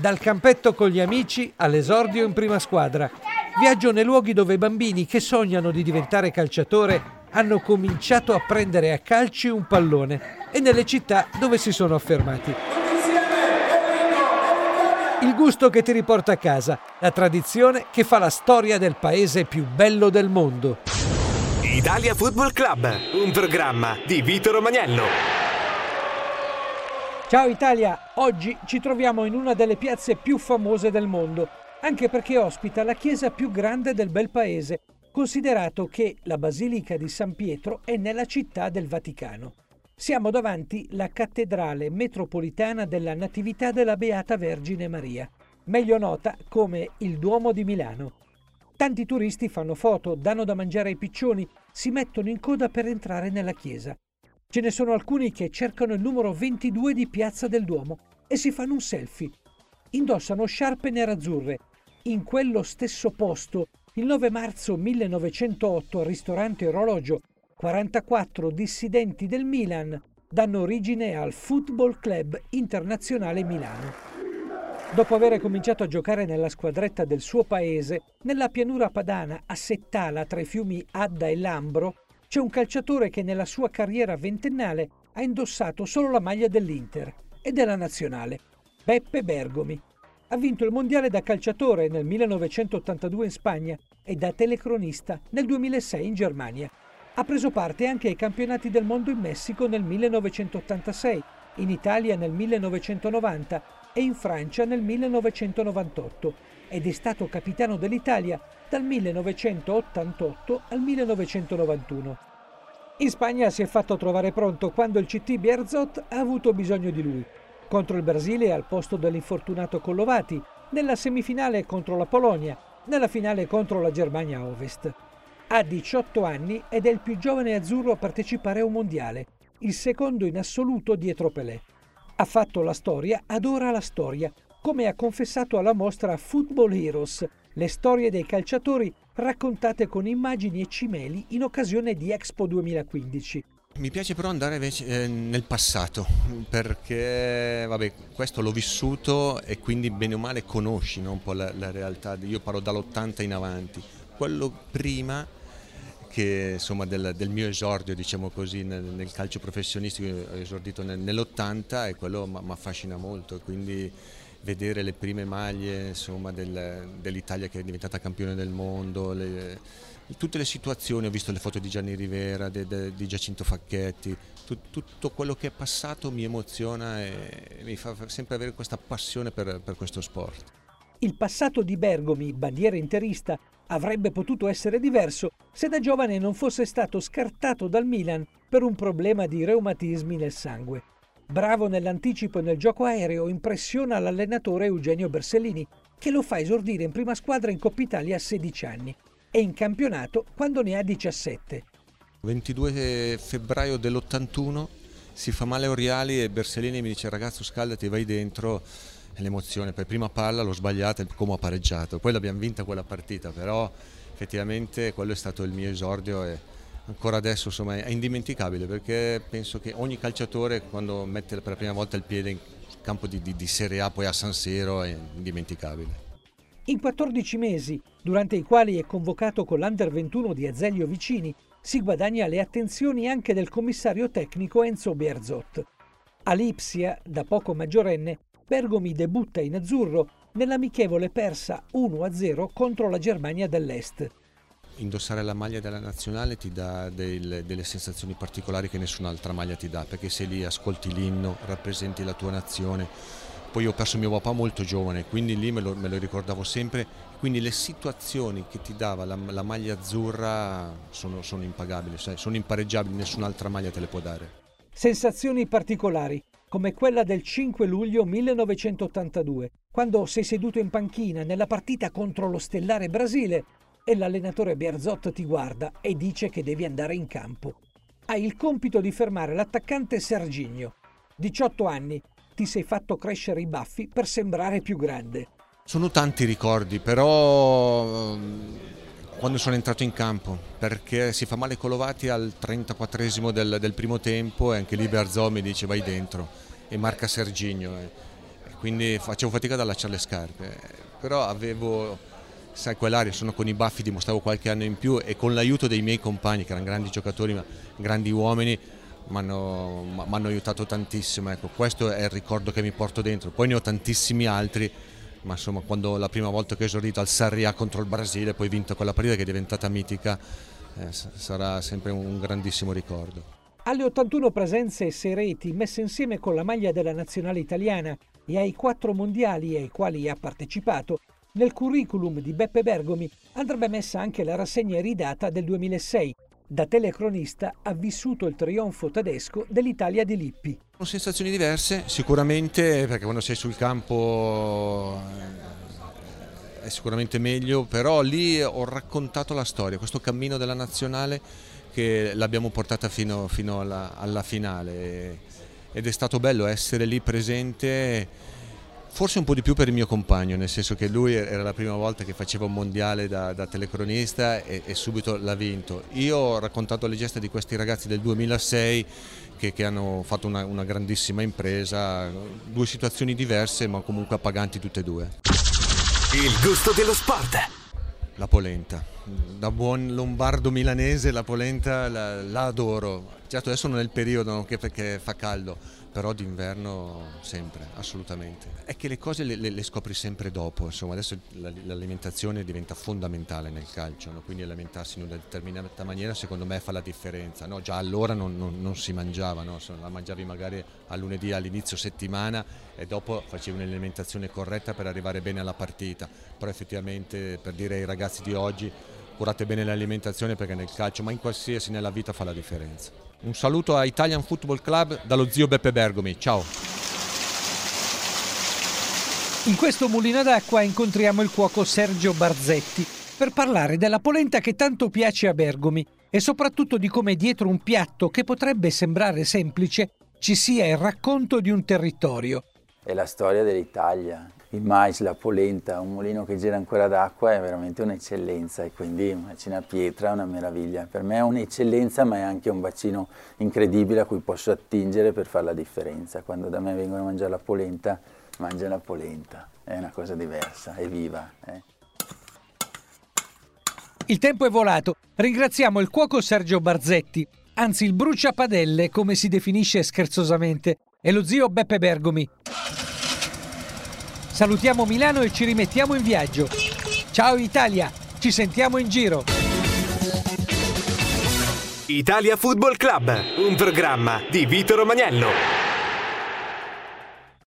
Dal campetto con gli amici all'esordio in prima squadra. Viaggio nei luoghi dove i bambini che sognano di diventare calciatore hanno cominciato a prendere a calci un pallone e nelle città dove si sono affermati. Il gusto che ti riporta a casa, la tradizione che fa la storia del paese più bello del mondo. Italia Football Club, un programma di Vito Romagnello. Ciao Italia, oggi ci troviamo in una delle piazze più famose del mondo, anche perché ospita la chiesa più grande del bel paese, considerato che la Basilica di San Pietro è nella città del Vaticano. Siamo davanti alla cattedrale metropolitana della Natività della Beata Vergine Maria, meglio nota come il Duomo di Milano. Tanti turisti fanno foto, danno da mangiare ai piccioni, si mettono in coda per entrare nella chiesa. Ce ne sono alcuni che cercano il numero 22 di Piazza del Duomo e si fanno un selfie. Indossano sciarpe nerazzurre. In quello stesso posto, il 9 marzo 1908 al ristorante Orologio 44 dissidenti del Milan danno origine al Football Club Internazionale Milano. Dopo aver cominciato a giocare nella squadretta del suo paese, nella pianura padana a Settala tra i fiumi Adda e Lambro, c'è un calciatore che nella sua carriera ventennale ha indossato solo la maglia dell'Inter e della nazionale, Beppe Bergomi. Ha vinto il mondiale da calciatore nel 1982 in Spagna e da telecronista nel 2006 in Germania. Ha preso parte anche ai campionati del mondo in Messico nel 1986, in Italia nel 1990 e in Francia nel 1998 ed è stato capitano dell'Italia dal 1988 al 1991. In Spagna si è fatto trovare pronto quando il CT Bierzot ha avuto bisogno di lui. Contro il Brasile al posto dell'infortunato Collovati, nella semifinale contro la Polonia, nella finale contro la Germania Ovest. Ha 18 anni ed è il più giovane azzurro a partecipare a un mondiale, il secondo in assoluto dietro Pelé. Ha fatto la storia, adora la storia, come ha confessato alla mostra Football Heroes, le storie dei calciatori raccontate con immagini e cimeli in occasione di Expo 2015. Mi piace però andare invece eh, nel passato perché vabbè, questo l'ho vissuto e quindi bene o male conosci no, un po' la, la realtà. Io parlo dall'80 in avanti. Quello prima che insomma del, del, mio esordio diciamo così nel, nel calcio professionistico ho esordito nel, nell'80 e quello mi affascina molto. Quindi vedere le prime maglie insomma, del, dell'Italia che è diventata campione del mondo le, tutte le situazioni ho visto le foto di Gianni Rivera de, de, di Giacinto Facchetti tut, tutto quello che è passato mi emoziona e mi fa sempre avere questa passione per, per questo sport il passato di Bergomi, bandiera interista, avrebbe potuto essere diverso se da giovane non fosse stato scartato dal Milan per un problema di reumatismi nel sangue. Bravo nell'anticipo e nel gioco aereo, impressiona l'allenatore Eugenio Bersellini, che lo fa esordire in prima squadra in Coppa Italia a 16 anni e in campionato quando ne ha 17. 22 febbraio dell'81 si fa male Oriali e Bersellini mi dice ragazzo scaldati vai dentro l'emozione, per prima palla l'ho sbagliata e come ho pareggiato, poi l'abbiamo vinta quella partita, però effettivamente quello è stato il mio esordio e ancora adesso insomma, è indimenticabile perché penso che ogni calciatore quando mette per la prima volta il piede in campo di, di, di Serie A poi a San Siro è indimenticabile. In 14 mesi, durante i quali è convocato con l'Under 21 di Azeglio Vicini, si guadagna le attenzioni anche del commissario tecnico Enzo Berzot. A Lipsia, da poco maggiorenne, Bergomi debutta in azzurro nell'amichevole persa 1-0 contro la Germania dell'Est. Indossare la maglia della nazionale ti dà del, delle sensazioni particolari che nessun'altra maglia ti dà, perché sei lì, ascolti l'inno, rappresenti la tua nazione. Poi ho perso mio papà molto giovane, quindi lì me lo, me lo ricordavo sempre. Quindi le situazioni che ti dava la, la maglia azzurra sono, sono impagabili, sono impareggiabili, nessun'altra maglia te le può dare. Sensazioni particolari come quella del 5 luglio 1982, quando sei seduto in panchina nella partita contro lo stellare Brasile e l'allenatore Berzot ti guarda e dice che devi andare in campo. Hai il compito di fermare l'attaccante Serginio. 18 anni, ti sei fatto crescere i baffi per sembrare più grande. Sono tanti ricordi, però quando sono entrato in campo perché si fa male Colovati al 34esimo del, del primo tempo e anche lì Berzò mi dice vai dentro. E marca Serginio. quindi facevo fatica ad allacciare le scarpe, però avevo, sai, quell'aria, sono con i baffi, dimostravo qualche anno in più e con l'aiuto dei miei compagni, che erano grandi giocatori, ma grandi uomini, mi hanno aiutato tantissimo, ecco, questo è il ricordo che mi porto dentro, poi ne ho tantissimi altri, ma insomma quando la prima volta che ho esorito al Sarri A contro il Brasile, poi vinto quella partita che è diventata mitica, eh, sarà sempre un grandissimo ricordo. Alle 81 presenze e 6 reti messe insieme con la maglia della nazionale italiana e ai quattro mondiali ai quali ha partecipato, nel curriculum di Beppe Bergomi andrebbe messa anche la rassegna ridata del 2006. Da telecronista ha vissuto il trionfo tedesco dell'Italia di Lippi. Sono sensazioni diverse, sicuramente, perché quando sei sul campo eh, è sicuramente meglio, però lì ho raccontato la storia, questo cammino della nazionale che l'abbiamo portata fino, fino alla, alla, finale ed è stato bello essere lì presente, forse un po' di più per il mio compagno, nel senso che lui era la prima volta che faceva un mondiale da, da telecronista e, e, subito l'ha vinto. Io ho raccontato le gesta di questi ragazzi del 2006 che, che hanno fatto una, una grandissima impresa, due situazioni diverse ma comunque appaganti tutte e due. Il gusto dello sport. La polenta, da buon lombardo milanese la polenta la, la adoro. Certo adesso non è il periodo anche perché fa caldo, però d'inverno sempre, assolutamente. È che le cose le, le, le scopri sempre dopo, insomma adesso l'alimentazione diventa fondamentale nel calcio, no? quindi alimentarsi in una determinata maniera secondo me fa la differenza. No? Già allora non, non, non si mangiava, no? la mangiavi magari a lunedì all'inizio settimana e dopo facevi un'alimentazione corretta per arrivare bene alla partita, però effettivamente per dire ai ragazzi di oggi curate bene l'alimentazione perché nel calcio, ma in qualsiasi nella vita fa la differenza. Un saluto a Italian Football Club dallo zio Beppe Bergomi, ciao! In questo mulino d'acqua incontriamo il cuoco Sergio Barzetti per parlare della polenta che tanto piace a Bergomi e soprattutto di come dietro un piatto che potrebbe sembrare semplice ci sia il racconto di un territorio. È la storia dell'Italia, il mais, la polenta, un mulino che gira ancora d'acqua è veramente un'eccellenza e quindi Macina Pietra è una meraviglia. Per me è un'eccellenza ma è anche un bacino incredibile a cui posso attingere per fare la differenza. Quando da me vengono a mangiare la polenta, mangiano la polenta, è una cosa diversa, è viva. Eh. Il tempo è volato. Ringraziamo il cuoco Sergio Barzetti, anzi il bruciapadelle come si definisce scherzosamente, e lo zio Beppe Bergomi. Salutiamo Milano e ci rimettiamo in viaggio. Ciao Italia, ci sentiamo in giro. Italia Football Club, un programma di Vito Romagnello.